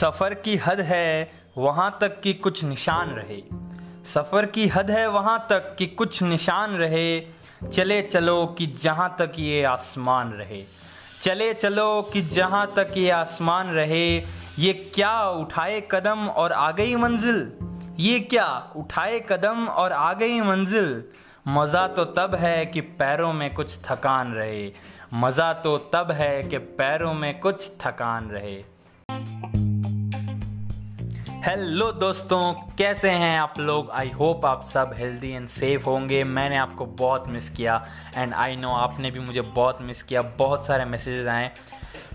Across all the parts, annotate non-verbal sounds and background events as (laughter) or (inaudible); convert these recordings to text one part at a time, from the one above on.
सफ़र की हद है, वहाँ तक कि कुछ निशान रहे। सफ़र की हद है, वहाँ तक कि कुछ निशान रहे। चले चलो कि जहाँ तक ये आसमान रहे। चले चलो कि जहाँ तक ये आसमान रहे। ये क्या उठाए कदम और आ गई मंजिल? ये क्या उठाए कदम और आ गई मंजिल? मज़ा तो तब है कि पैरों में कुछ थकान रहे। मज़ा तो तब है कि पैरों में कुछ थकान रहे। हेलो दोस्तों कैसे हैं आप लोग? आई होप आप सब हेल्दी एंड सेफ़ होंगे। मैंने आपको बहुत मिस किया एंड आई नो आपने भी मुझे बहुत मिस किया। बहुत सारे मैसेजेस आए।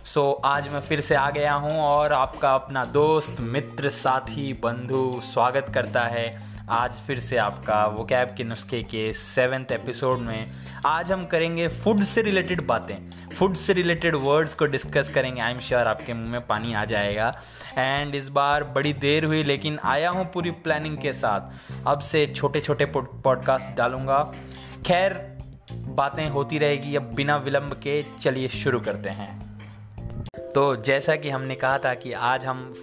सो so, आज मैं फिर से आ गया हूँ और आपका अपना दोस्त मित्र साथी बंधु स्वागत करता है। आज फिर से आपका वो कैब के नुस्खे के सेवेंथ एपिसोड में आज हम करेंगे फ़ूड से रिलेटेड बातें। फ़ूड से रिलेटेड वर्ड्स को डिस्कस करेंगे। आई एम श्योर आपके मुँह में पानी आ जाएगा। एंड इस बार बड़ी देर हुई, लेकिन आया हूँ पूरी प्लानिंग के साथ। अब से छोटे छोटे पॉडकास्ट डालूँगा। खैर, बातें होती रहेगी अब बिना विलंब के। चलिए शुरू करते हैं। तो जैसा कि हमने कहा था कि आज हम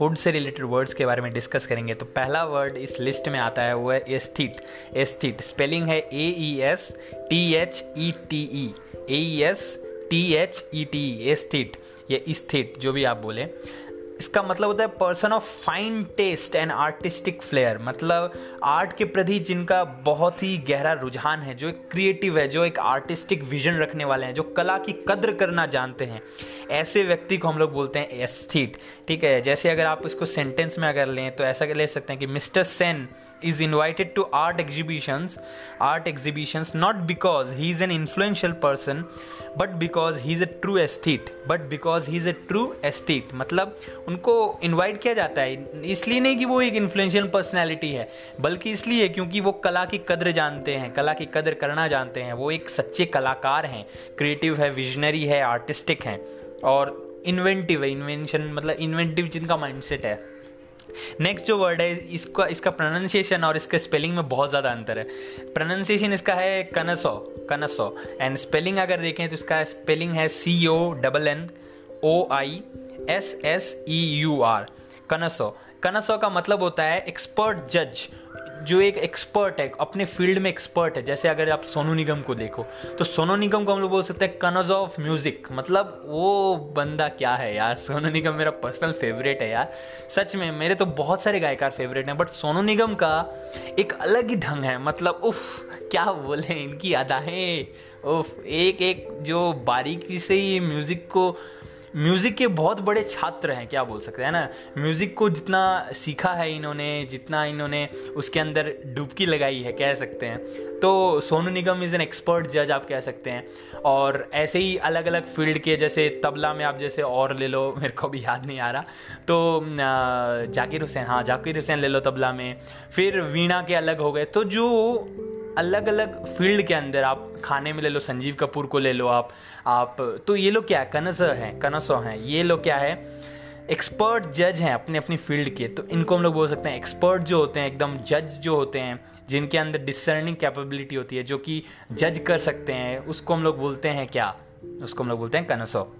फ़ूड से रिलेटेड वर्ड्स के बारे में डिस्कस करेंगे तो पहला वर्ड इस लिस्ट में आता है, वो है एस्थीट एस्थीट स्पेलिंग है A E S T H E T E S T H E T aesthete या स्थित जो भी आप बोले. इसका मतलब होता है person of fine taste and artistic flair मतलब आर्ट के प्रति जिनका बहुत ही गहरा रुझान है, जो एक क्रिएटिव है, जो एक आर्टिस्टिक विजन रखने वाले हैं, जो कला की कद्र करना जानते हैं, ऐसे व्यक्ति को हम लोग बोलते हैं एस्थीट ठीक है? जैसे अगर आप इसको सेंटेंस में अगर लें तो ऐसा ले सकते हैं कि mister Sen is invited to art exhibitions art exhibitions not because he is an influential person, but because he is a true aesthete. But because he is a true aesthete मतलब उनको इनवाइट किया जाता है। इसलिए नहीं कि वो एक इन्फ्लुएंशियल पर्सनैलिटी है, बल्कि इसलिए क्योंकि वो कला की कद्र जानते हैं, कला की कद्र करना जानते हैं। वो एक सच्चे कलाकार हैं क्रिएटिव है विजनरी है आर्टिस्टिक हैं, और इन्वेंटिव है। इन्वेंशन मतलब इन्वेंटिव जिनका माइंडसेट है। नेक्स्ट जो वर्ड है, इसका इसका प्रोनाउंसिएशन और इसके स्पेलिंग में बहुत ज़्यादा अंतर है। प्रोनाउंसिएशन इसका है कनसो कनसो। एंड स्पेलिंग अगर देखें तो इसका स्पेलिंग है C O double N O I S S E U R connoisseur. Connoisseur का मतलब होता है एक्सपर्ट जज जो एक एक्सपर्ट है, अपने फ़ील्ड में एक्सपर्ट है, जैसे अगर आप सोनू निगम को देखो तो सोनू निगम को हम लोग बोल सकते हैं कनज ऑफ़ म्यूज़िक। मतलब वो बंदा क्या है यार? सोनू निगम मेरा पर्सनल फेवरेट है यार। सच में, मेरे तो बहुत सारे गायकार फेवरेट हैं बट सोनू निगम का एक अलग ही ढंग है। मतलब उफ, क्या बोले, इनकी अदाएँ, उफ एक एक जो बारीकी से ही म्यूज़िक को म्यूज़िक के बहुत बड़े छात्र हैं, क्या बोल सकते हैं ना? म्यूज़िक को जितना सीखा है इन्होंने, जितना इन्होंने उसके अंदर डुबकी लगाई है, कह सकते हैं। तो Sonu Nigam is an expert जज आप कह सकते हैं। और ऐसे ही अलग अलग फ़ील्ड के, जैसे तबला में आप जैसे और ले लो, मेरे को भी याद नहीं आ रहा। तो जाकिर हुसैन हाँ जाकिर हुसैन ले लो तबला में। फिर वीणा के अलग हो गए। तो जो अलग अलग फ़ील्ड के अंदर आप खाने में ले लो, संजीव कपूर को ले लो आप आप तो ये लोग क्या है? कनस हैं, कनसो हैं। ये लोग क्या है? एक्सपर्ट जज हैं अपने अपनी फ़ील्ड के तो इनको हम लोग बोल सकते हैं एक्सपर्ट जो होते हैं, एकदम जज जो होते हैं, जिनके अंदर डिसर्निंग कैपेबिलिटी होती है, जो कि जज कर सकते हैं, उसको हम लोग बोलते हैं क्या? उसको हम लोग बोलते हैं कनसो।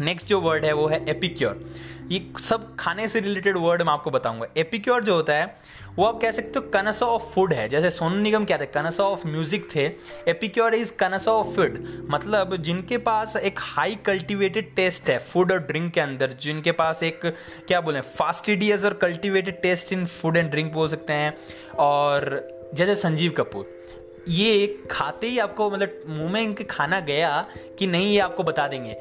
नेक्स्ट जो वर्ड है वो है एपिक्योर ये सब खाने से रिलेटेड वर्ड मैं आपको बताऊँगा. एपिक्योर जो होता है, वो आप कह सकते हो कनसा ऑफ़ फ़ूड है. जैसे सोनू निगम क्या थे? कनसा ऑफ़ म्यूज़िक थे. Epicure is connoisseur of food मतलब जिनके पास एक हाई कल्टिवेटेड टेस्ट है फ़ूड और ड्रिंक के अंदर, जिनके पास एक, क्या बोले फास्टिडियस और cultivated taste in food and drink बोल सकते हैं. और जैसे संजीव कपूर. ये खाते ही आपको मतलब मुँह में इनके खाना गया कि नहीं, ये आपको बता देंगे.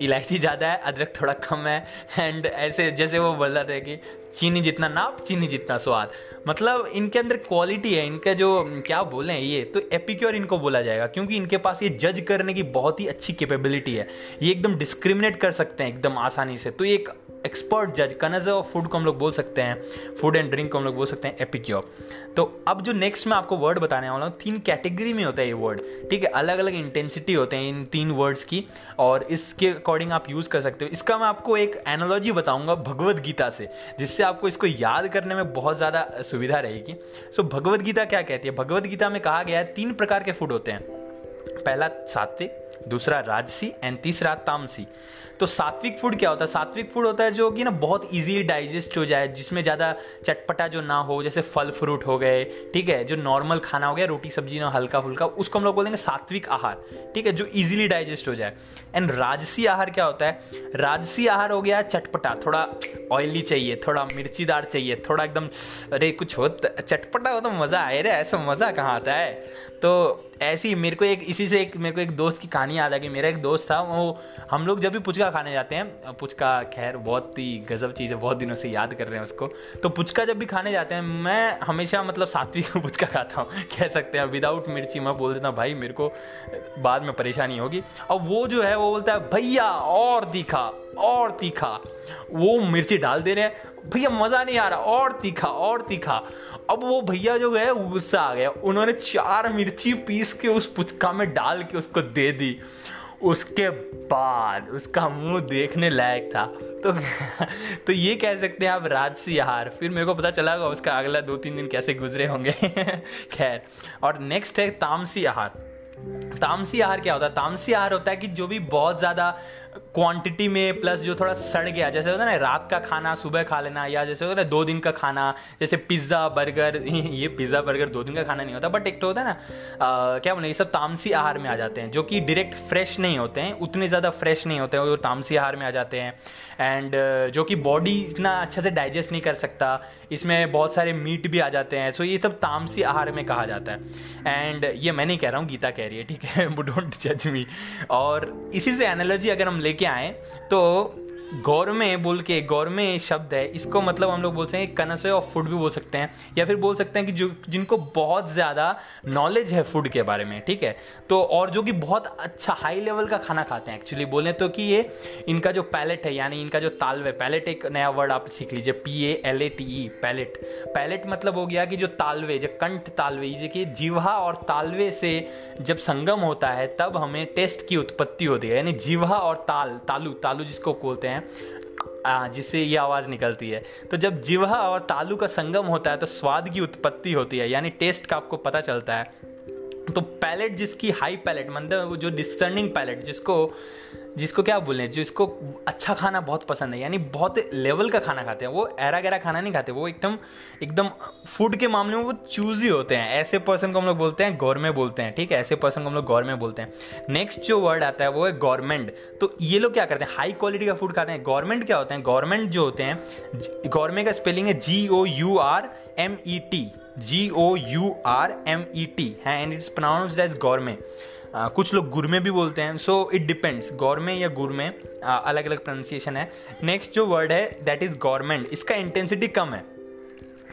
इलायची ज़्यादा है, अदरक थोड़ा कम है। एंड ऐसे जैसे वो बोल रहा था कि चीनी जितना नाप, चीनी जितना स्वाद। मतलब इनके अंदर क्वालिटी है, इनका जो, क्या बोलें ये तो एपिक्योर इनको बोला जाएगा, क्योंकि इनके पास ये जज करने की बहुत ही अच्छी कैपेबिलिटी है। ये एकदम डिस्क्रिमिनेट कर सकते हैं, एकदम आसानी से। तो ये एक एक्सपर्ट जज कनज ऑफ़ फ़ूड को हम लोग बोल सकते हैं फ़ूड एंड ड्रिंक को हम लोग बोल सकते हैं एपिक्योर तो अब जो नेक्स्ट मैं आपको वर्ड बताने वाला हूँ, तीन कैटेगरी में होता है ये वर्ड ठीक है? अलग अलग इंटेंसिटी होते हैं इन तीन वर्ड्स की, और इसके अकॉर्डिंग आप यूज़ कर सकते हो. इसका मैं आपको एक एनोलॉजी बताऊँगा भगवत गीता से, जिससे आपको इसको याद करने में बहुत ज़्यादा सुविधा रहेगी. सो भगवत गीता क्या कहती है? भगवत गीता में कहा गया है, तीन प्रकार के फ़ूड होते हैं. पहला सात्विक, दूसरा राजसी एंड तीसरा तामसी। तो सात्विक फ़ूड क्या होता है? सात्विक फ़ूड होता है जो कि ना बहुत इजीली डाइजेस्ट हो जाए, जिसमें ज़्यादा चटपटा जो ना हो, जैसे फल फ्रूट हो गए, ठीक है, जो नॉर्मल खाना हो गया, रोटी सब्ज़ी ना हल्का फुल्का उसको हम लोग बोलेंगे सात्विक आहार, ठीक है, जो इजीली डाइजेस्ट हो जाए। एंड राजसी आहार क्या होता है? राजसी आहार हो गया चटपटा, थोड़ा ऑयली चाहिए, थोड़ा मिर्चीदार चाहिए, थोड़ा एकदम, अरे कुछ हो चटपटा हो तो मज़ा आए रे, ऐसा मज़ा कहाँ आता है? तो ऐसी मेरे को एक, इसी से एक, मेरे को एक दोस्त की कहानी याद आ गई। मेरा एक दोस्त था, वो हम लोग जब भी पुचका खाने जाते हैं पुचका खैर बहुत ही गजब चीज़ है, बहुत दिनों से याद कर रहे हैं उसको। तो पुचका जब भी खाने जाते हैं, मैं हमेशा मतलब सात्विक पुचका खाता हूँ, (laughs) कह सकते हैं। विदाउट मिर्ची मैं बोल देता भाई, मेरे को बाद में परेशानी होगी। और वो जो है, वो बोलता है, भैया, और तीखा और तीखा। वो मिर्ची डाल दे रहे हैं, भैया, मज़ा नहीं आ रहा, और तीखा और तीखा। अब वो भैया जो गए गुस्सा आ गया उन्होंने चार मिर्ची पीस के उस पुचका में डाल के उसको दे दी। उसके बाद उसका मुँह देखने लायक था। तो (laughs) तो ये कह सकते हैं आप राजसी आहार। फिर मेरे को पता चला होगा उसका अगला दो तीन दिन कैसे गुजरे होंगे। (laughs) खैर, और नेक्स्ट है तामसी आहार। तामसी आहार क्या होता है? तामसी आहार होता है कि जो भी बहुत ज़्यादा क्वांटिटी में प्लस जो थोड़ा सड़ गया जैसे होता है ना रात का खाना सुबह खा लेना या जैसे होता है ना दो दिन का खाना जैसे पिज़्ज़ा बर्गर (laughs) ये पिज़्ज़ा बर्गर दो दिन का खाना नहीं होता बट एक तो होता है ना आ, क्या बोले ये सब तामसी आहार में आ जाते हैं जो कि डायरेक्ट फ्रेश नहीं होते हैं उतने ज़्यादा फ्रेश नहीं होते हैं वो तामसी आहार में आ जाते हैं एंड जो कि बॉडी इतना अच्छा से डाइजेस्ट नहीं कर सकता इसमें बहुत सारे मीट भी आ जाते हैं सो ये सब तामसी आहार में कहा जाता है एंड ये मैं नहीं कह रहा हूँ गीता कह रही है ठीक है वो डोंट जज मी और इसी से एनालॉजी अगर हम लेके आए तो गौरमे बोल के, गौरमे शब्द है, इसको मतलब हम लोग बोलते हैं कनसे ऑफ़ फ़ूड भी बोल सकते हैं, या फिर बोल सकते हैं कि जो, जिनको बहुत ज़्यादा नॉलेज है फ़ूड के बारे में, ठीक है? तो और जो कि बहुत अच्छा हाई लेवल का खाना खाते हैं एक्चुअली बोले तो कि ये इनका जो पैलेट है, यानी इनका जो तालवे पैलेट एक नया वर्ड आप सीख लीजिए P A L A T E palate palate मतलब हो गया कि जो तालवे, जो कंठ तालवे, ये कि जिवा और तालवे से जब संगम होता है, तब हमें टेस्ट की उत्पत्ति होती है, यानी जीवा और ताल, तालू तालू जिसको बोलते हैं जिससे ये आवाज़ निकलती है। तो जब जिवा और तालू का संगम होता है तो स्वाद की उत्पत्ति होती है, यानी टेस्ट का आपको पता चलता है। तो पैलेट जिसकी हाई पैलेट मतलब वो जो डिस्टर्निंग पैलेट जिसको जिसको क्या बोलें, जिसको अच्छा खाना बहुत पसंद है, यानी बहुत लेवल का खाना खाते हैं, वो एरा गहरा खाना नहीं खाते, वो एकदम एकदम फ़ूड के मामले में वो चूजी होते हैं। ऐसे पर्सन को हम लोग बोलते हैं गौर में बोलते हैं, ठीक है? ऐसे पर्सन को हम लोग गौर में बोलते हैं। नेक्स्ट जो वर्ड आता है, वो है गवर्नमेंट तो ये लोग क्या करते हैं? हाई क्वालिटी का फ़ूड खाते हैं। गवर्नमेंट क्या होते हैं? गवर्नमेंट जो होते हैं गवर्नमेंट का स्पेलिंग है G O U R M E T G O U R M E T है and it's pronounced as gourmet कुछ लोग गुरमे भी बोलते हैं सो इट डिपेंड्स गौरमे या गुरमे अलग अलग प्रोनाउंसिएशन है. नेक्स्ट जो वर्ड है दैट इज़ गवर्नमेंट इसका इंटेंसिटी कम है.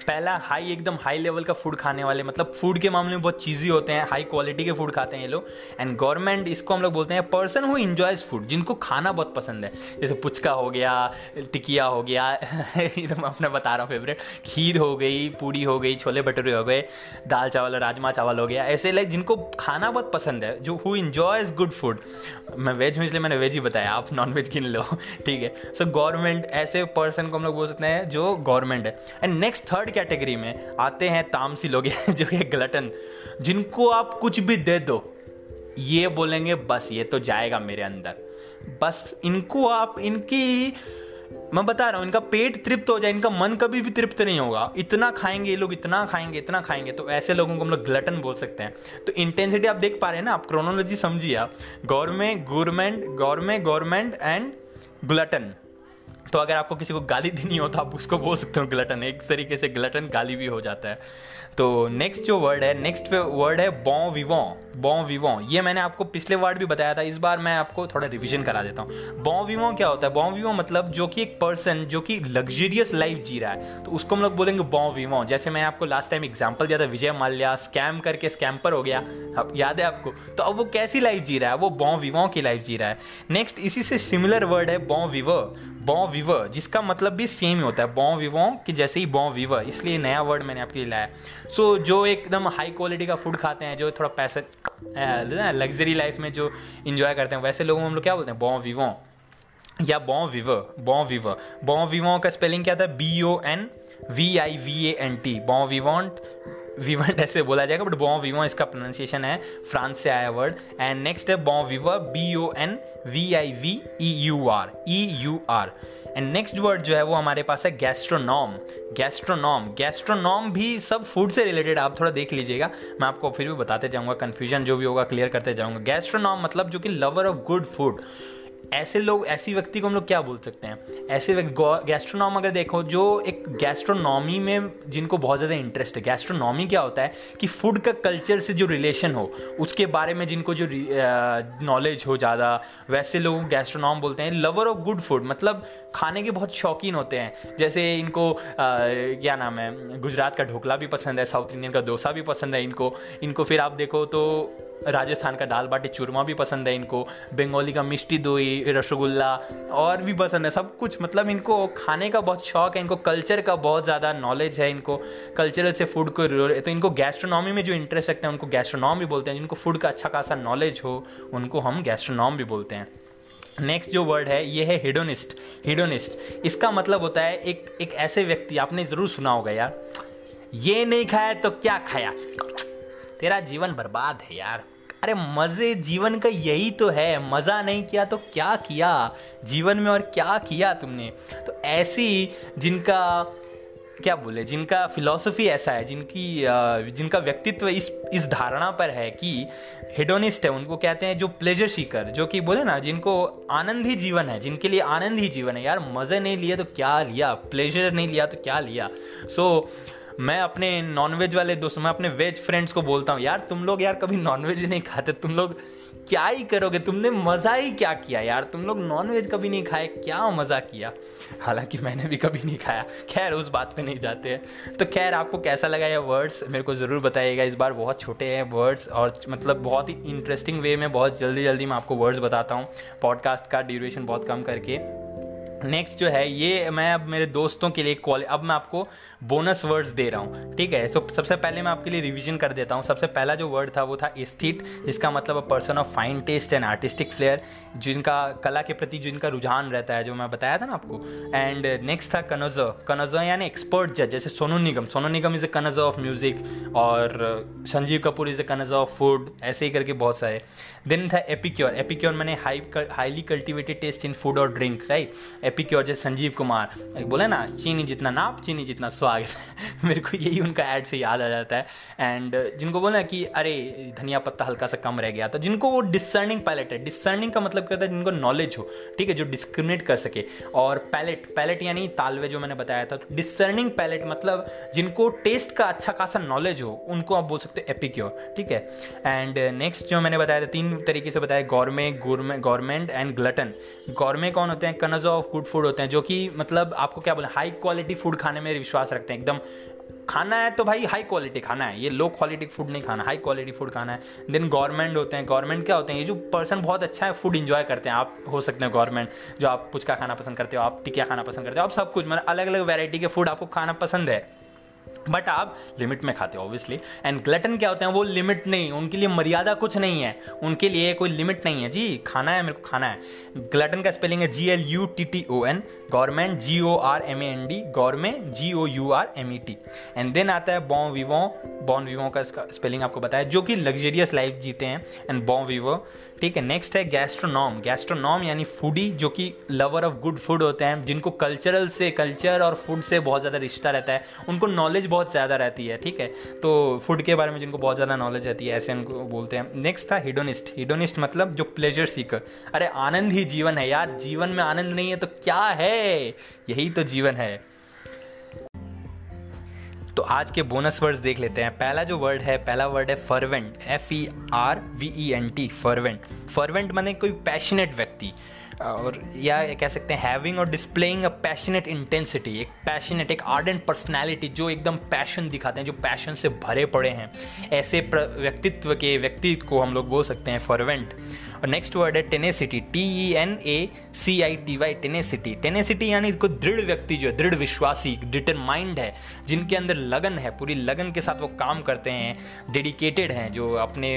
पहला हाई एकदम हाई लेवल का फ़ूड खाने वाले मतलब फ़ूड के मामले में बहुत चीज़ी होते हैं हाई क्वालिटी के फ़ूड खाते हैं ये लोग। एंड गवर्नमेंट इसको हम लोग बोलते हैं पर्सन हु इंजॉयज फ़ूड जिनको खाना बहुत पसंद है। जैसे पुचका हो गया, टिकिया हो गया (laughs) तो मैं अपना बता रहा हूँ फेवरेट खीर हो गई पूड़ी हो गई, छोले भटूरे हो गए, दाल चावल, राजमा चावल हो गया, ऐसे लाइक जिनको खाना बहुत पसंद है, जो हु इंजॉयज गुड फ़ूड मैं वेज हूँ इसलिए मैंने वेज ही बताया, आप नॉन वेज गिन लो, (laughs) ठीक है। सो गवर्नमेंट ऐसे पर्सन को हम लोग बोल सकते हैं जो गवर्नमेंट है। एंड नेक्स्ट थर्ड कैटेगरी में आते हैं तामसी लोग, (laughs) जो है ग्लटन, जिनको आप कुछ भी दे दो, ये बोलेंगे, बस, ये तो जाएगा मेरे अंदर। बस, इनको आप, इनकी, मैं बता रहा हूँ, इनका पेट तृप्त हो जाए, इनका मन कभी भी तृप्त नहीं होगा। इतना खाएँगे ये लोग, इतना खाएँगे इतना खाएँगे तो ऐसे लोगों को हम लोग ग्लटन बोल सकते हैं। तो इंटेंसिटी आप देख पा रहे हैं ना, आप क्रोनोलॉजी समझिए आप। Gourmet gourmet gourmet gourmet and glutton तो अगर आपको किसी को गाली देनी हो तो आप उसको बोल सकते हो ग्लटन। एक तरीके से ग्लटन गाली भी हो जाता है। तो नेक्स्ट जो वर्ड है नेक्स्ट वर्ड है बॉ विवो बॉ विवो ये मैंने आपको पिछले वर्ड भी बताया था, इस बार मैं आपको थोड़ा रिविजन करा देता हूँ। बॉ विवो क्या होता है? बॉ विवो मतलब जो कि एक पर्सन जो कि लग्जरियस लाइफ जी रहा है। तो उसको हम लोग बोलेंगे बॉ विवो जैसे मैं आपको लास्ट टाइम एग्ज़ाम्पल दिया था, विजय माल्या स्कैम करके स्कैम्पर हो गया। अब याद है आपको? तो अब वो कैसी लाइफ जी रहा है? वो बॉ विवो की लाइफ जी रहा है। नेक्स्ट इसी से सिमिलर वर्ड है बॉ विवर बॉ विवर जिसका मतलब भी सेम ही होता है। बॉ विवो कि जैसे ही बॉ विवर इसलिए नया वर्ड मैंने आपके लिए लाया। सो so, जो एकदम हाई क्वालिटी का फ़ूड खाते हैं जो थोड़ा पैसे लग्जरी लाइफ में जो इंजॉय करते हैं वैसे लोगों में हम लोग क्या बोलते हैं? बॉ विवो या बॉ विवर बॉ विवर बॉ विवो का स्पेलिंग क्या था? B O N V I V A N T bon vivant vivant ऐसे बोला जाएगा बट बॉ विवो इसका प्रोनाउंसिएशन है फ्रांस से आया वर्ड एंड नेक्स्ट है bon viveur B O N V I V E U R E U R and next word जो है वो हमारे पास है गैस्ट्रोनॉम गैस्ट्रोनॉम गैस्ट्रोनॉम भी सब फ़ूड से रिलेटेड आप थोड़ा देख लीजिएगा। मैं आपको फिर भी बताते जाऊँगा कन्फ्यूज़न जो भी होगा क्लियर करते जाऊँगा। गैस्ट्रोनॉम मतलब जो कि लवर ऑफ़ गुड फ़ूड ऐसे लोग ऐसी व्यक्ति को हम लोग क्या बोल सकते हैं? ऐसे गैस्ट्रोनॉम अगर देखो जो एक गैस्ट्रोनॉमी में जिनको बहुत ज़्यादा इंटरेस्ट है गैस्ट्रोनॉमी क्या होता है कि फ़ूड का कल्चर से जो रिलेशन हो उसके बारे में जिनको जो नॉलेज हो ज़्यादा वैसे लोग गैस्ट्रोनॉम बोलते हैं लवर ऑफ़ गुड फ़ूड मतलब खाने के बहुत शौकीन होते हैं। जैसे इनको आ, क्या नाम है गुजरात का ढोकला भी पसंद है साउथ इंडियन का डोसा भी पसंद है इनको। इनको फिर आप देखो तो राजस्थान का दाल बाटी चूरमा भी पसंद है इनको, बंगाली का मिष्टी दोई, रसगुल्ला और भी पसंद है, सब कुछ। मतलब इनको खाने का बहुत शौक है, इनको कल्चर का बहुत ज़्यादा नॉलेज है इनको। कल्चरल से फ़ूड को तो इनको गैस्ट्रोनॉमी में जो इंटरेस्ट रखते हैं, उनको गैस्ट्रोनॉम भी बोलते हैं। जिनको फ़ूड का अच्छा खासा नॉलेज हो, उनको हम गैस्ट्रोनॉम भी बोलते हैं। नेक्स्ट जो वर्ड है, ये है हिडोनिस्ट हिडोनिस्ट इसका मतलब होता है एक एक ऐसे व्यक्ति, आपने ज़रूर सुना होगा यार। ये नहीं खाया तो क्या खाया? तेरा जीवन बर्बाद है यार। अरे मज़े जीवन का यही तो है। मज़ा नहीं किया तो क्या किया? जीवन में और क्या किया तुमने? तो ऐसी जिनका क्या बोले जिनका फिलॉसफी ऐसा है जिनकी जिनका व्यक्तित्व इस इस धारणा पर है कि हेडोनिस्ट है उनको कहते हैं जो प्लेजर सीकर जो कि बोले ना जिनको आनंद ही जीवन है जिनके लिए आनंद ही जीवन है। यार मज़े नहीं लिए तो क्या लिया? प्लेजर नहीं लिया तो क्या लिया? सो so, मैं अपने नॉनवेज वाले दोस्तों, मैं अपने वेज फ्रेंड्स को बोलता हूँ, यार, तुम लोग यार कभी नॉनवेज नहीं खाते, तुम लोग क्या ही करोगे? तुमने मज़ा ही क्या किया यार? तुम लोग नॉनवेज कभी नहीं खाए, क्या मज़ा किया? हालाँकि मैंने भी कभी नहीं खाया। खैर, उस बात पे नहीं जाते हैं। तो खैर, आपको कैसा लगा ये वर्ड्स मेरे को ज़रूर बताइएगा। इस बार बहुत छोटे हैं वर्ड्स और मतलब बहुत ही इंटरेस्टिंग वे में बहुत जल्दी जल्दी मैं आपको वर्ड्स बताता हूँ। पॉडकास्ट का ड्यूरेशन बहुत कम करके। नेक्स्ट जो है, ये मैं अब मेरे दोस्तों के लिए कॉल अब मैं आपको बोनस वर्ड्स दे रहा हूँ, ठीक है? तो सबसे पहले मैं आपके लिए रिवीजन कर देता हूँ। सबसे पहला जो वर्ड था, वो था स्थित जिसका मतलब a person of fine taste and artistic flair जिनका कला के प्रति जिनका रुझान रहता है, जो मैं बताया था ना आपको। एंड नेक्स्ट था कनोजो कनोजो यानी एक्सपर्ट जज जैसे Sonu Nigam. Sonu Nigam is a connoisseur of music और Sanjeev Kapoor is a connoisseur of food ऐसे ही करके बहुत सारे। देन था एपिक्योर एपिक्योर मैंने high highly cultivated taste in food और ड्रिंक राइट जैसे संजीव कुमार बोले ना, चीनी जितना नाप, चीनी जितना स्वागत (laughs) मेरे को यही उनका ऐड से याद आ जाता है। एंड जिनको बोला कि, अरे, धनिया पत्ता हल्का सा कम रह गया। तो जिनको वो डिसर्निंग पैलेट है। डिसर्निंग का मतलब क्या होता है? जिनको नॉलेज हो, ठीक है, जो डिस्क्रिमिनेट कर सके। और पैलेट पैलेट यानी तालवे जो मैंने बताया था तो डिसर्निंग पैलेट मतलब जिनको टेस्ट का अच्छा खासा नॉलेज हो, उनको आप बोल सकते हो एपिक्योर ठीक है? एंड नेक्स्ट जो मैंने बताया था, तीन तरीके से बताया gourmet government and glutton gourmet कौन होते हैं? कनज ऑफ़ गुड फ़ूड होते हैं, जो कि मतलब आपको क्या बोले हाई क्वालिटी फ़ूड खाने में विश्वास रखते हैं, एकदम खाना है तो भाई हाई क्वालिटी खाना है, ये लो क्वालिटी फ़ूड नहीं खाना हाई क्वालिटी फ़ूड खाना है। देन गवर्नमेंट होते हैं गवर्नमेंट क्या होते हैं, ये जो पर्सन बहुत अच्छा है फ़ूड इंजॉय करते हैं, आप हो सकते हैं गवर्नमेंट जो आप पुचका खाना पसंद करते हो, आप टिकिया खाना पसंद करते हो, आप सब कुछ मतलब अलग अलग वैरायटी के फ़ूड आपको खाना पसंद है। बट आप लिमिट में खाते हो ऑब्वियसली एंड ग्लटन क्या होते हैं? वो लिमिट नहीं, उनके लिए मर्यादा कुछ नहीं है। उनके लिए कोई लिमिट नहीं है। जी, खाना है, मेरे को खाना है। ग्लटन का स्पेलिंग है G L U T T O N gourmand G O R M A N D gourmet G O U R M E T and then आता है बॉन विवो बॉन विवो का स्पेलिंग आपको बताया, जो कि लग्जरियस लाइफ जीते हैं। एंड बॉन विवो ठीक है नेक्स्ट है गैस्ट्रोनॉम गैस्ट्रोनॉम यानी फूडी जो कि लवर ऑफ़ गुड फ़ूड होते हैं, जिनको कल्चरल से कल्चर और फ़ूड से बहुत ज़्यादा रिश्ता रहता है। उनको नॉलेज बहुत ज़्यादा रहती है, ठीक है? तो फ़ूड के बारे में जिनको बहुत ज़्यादा नॉलेज रहती है, ऐसे उनको बोलते हैं। नेक्स्ट था हिडोनिस्ट हिडोनिस्ट मतलब जो प्लेजर सीकर अरे, आनंद ही जीवन है यार। जीवन में आनंद नहीं है तो क्या है? यही तो जीवन है। तो आज के बोनस वर्ड्स देख लेते हैं। पहला जो वर्ड है, पहला वर्ड है fervent F E R V E N T fervent fervent माने कोई पैशनेट व्यक्ति। और या कह सकते हैं हैविंग और डिस्प्लेइंग अ पैशनेट इंटेंसिटी एक पैशनेट एक आर्डेंट पर्सनैलिटी जो एकदम पैशन दिखाते हैं, जो पैशन से भरे पड़े हैं। ऐसे व्यक्तित्व के व्यक्ति को हम लोग बोल सकते हैं फॉरवेंट और नेक्स्ट वर्ड है tenacity T E N A C I T Y tenacity tenacity यानी को दृढ़ व्यक्ति जो है, दृढ़ विश्वासी डिटरमाइंड है, जिनके अंदर लगन है, पूरी लगन के साथ वो काम करते हैं डेडिकेटेड हैं, जो अपने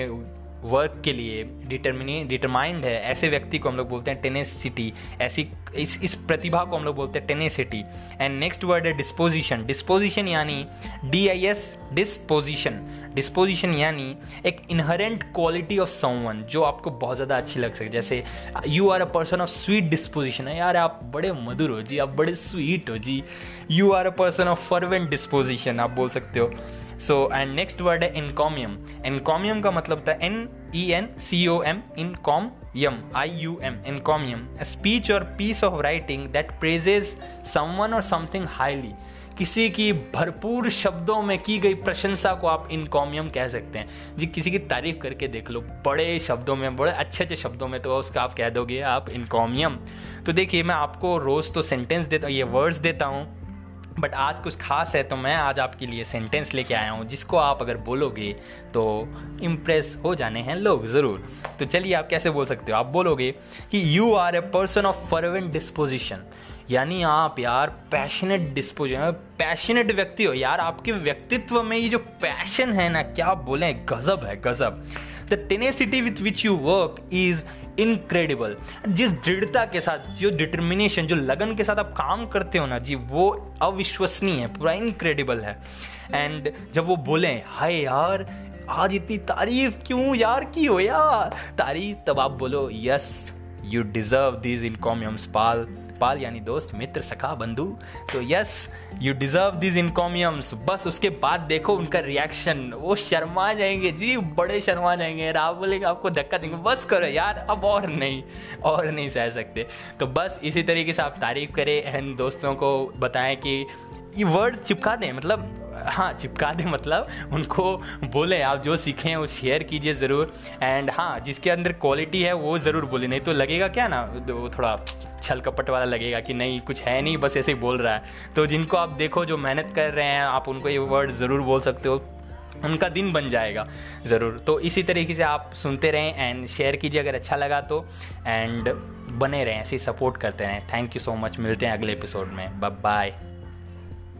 वर्क के लिए डिटर्मिनी डिटरमाइंड है, ऐसे व्यक्ति को हम लोग बोलते हैं टेनेसिटी ऐसी इस इस प्रतिभा को हम लोग बोलते हैं टेनेसिटी एंड नेक्स्ट वर्ड है डिस्पोजिशन डिस्पोजिशन यानी D I S disposition disposition यानी एक इनहरेंट क्वालिटी ऑफ़ समवन जो आपको बहुत ज़्यादा अच्छी लग सके. जैसे you are a person of sweet disposition है यार, आप बड़े मधुर हो जी, आप बड़े स्वीट हो जी. You are a person of fervent disposition आप बोल सकते हो. सो एंड नेक्स्ट वर्ड है इनकॉमियम इनकॉमियम का मतलब होता है N E N C O M in com M I U M encomium speech और piece of writing that praises someone और समथिंग हाईली किसी की भरपूर शब्दों में की गई प्रशंसा को आप इनकॉमियम कह सकते हैं। जी, किसी की तारीफ़ करके देख लो, बड़े शब्दों में, बड़े अच्छे अच्छे शब्दों में तो उसका आप कह दोगे, आप इनकॉमियम तो देखिए, मैं आपको रोज़ तो सेंटेंस देता, ये वर्ड्स देता हूँ। बट आज कुछ खास है तो मैं आज आपके लिए सेंटेंस लेके आया हूँ, जिसको आप अगर बोलोगे तो इम्प्रेस हो जाने हैं लोग, ज़रूर। तो चलिए आप कैसे बोल सकते हो? आप बोलोगे कि you are a person of fervent disposition यानी आप यार पैशनेट डिस्पोजिशन पैशनेट व्यक्ति हो। यार आपके व्यक्तित्व में ये जो पैशन है ना, क्या बोलें? गजब है, गजब। The tenacity with which you work is incredible जिस दृढ़ता के साथ, जो डिटर्मिनेशन जो लगन के साथ आप काम करते हो ना जी, वो अविश्वसनीय है, पूरा इनक्रेडिबल है। एंड जब वो बोले, हाय यार, आज इतनी तारीफ़ क्यों यार की हो यार? तारीफ़ तब आप बोलो, yes you deserve this encomiums pal. Pal यानी दोस्त, मित्र, सखा, बंधु। तो yes you deserve this encomiums बस उसके बाद देखो उनका रिएक्शन वो शर्मा जाएँगे। जी, बड़े शर्मा जाएँगे। आप बोलेंगे, आपको धक्का देंगे। बस करो यार, अब और नहीं और नहीं सह सकते। तो बस इसी तरीके से आप तारीफ़ करें एंड दोस्तों को बताएँ कि ये वर्ड चिपका दें मतलब हाँ चिपका दें मतलब उनको बोले। आप जो सीखे, वो शेयर कीजिए ज़रूर। एंड हाँ जिसके अंदर क्वालिटी है, वो ज़रूर बोले। नहीं तो लगेगा क्या ना थोड़ा छल कपट वाला लगेगा कि नहीं, कुछ है नहीं, बस ऐसे ही बोल रहा है। तो जिनको आप देखो जो मेहनत कर रहे हैं, आप उनको ये वर्ड ज़रूर बोल सकते हो, उनका दिन बन जाएगा, ज़रूर। तो इसी तरीके से आप सुनते रहें एंड शेयर कीजिए अगर अच्छा लगा तो एंड बने रहें, ऐसे सपोर्ट करते रहें। थैंक यू सो मच मिलते हैं अगले एपिसोड में। बाय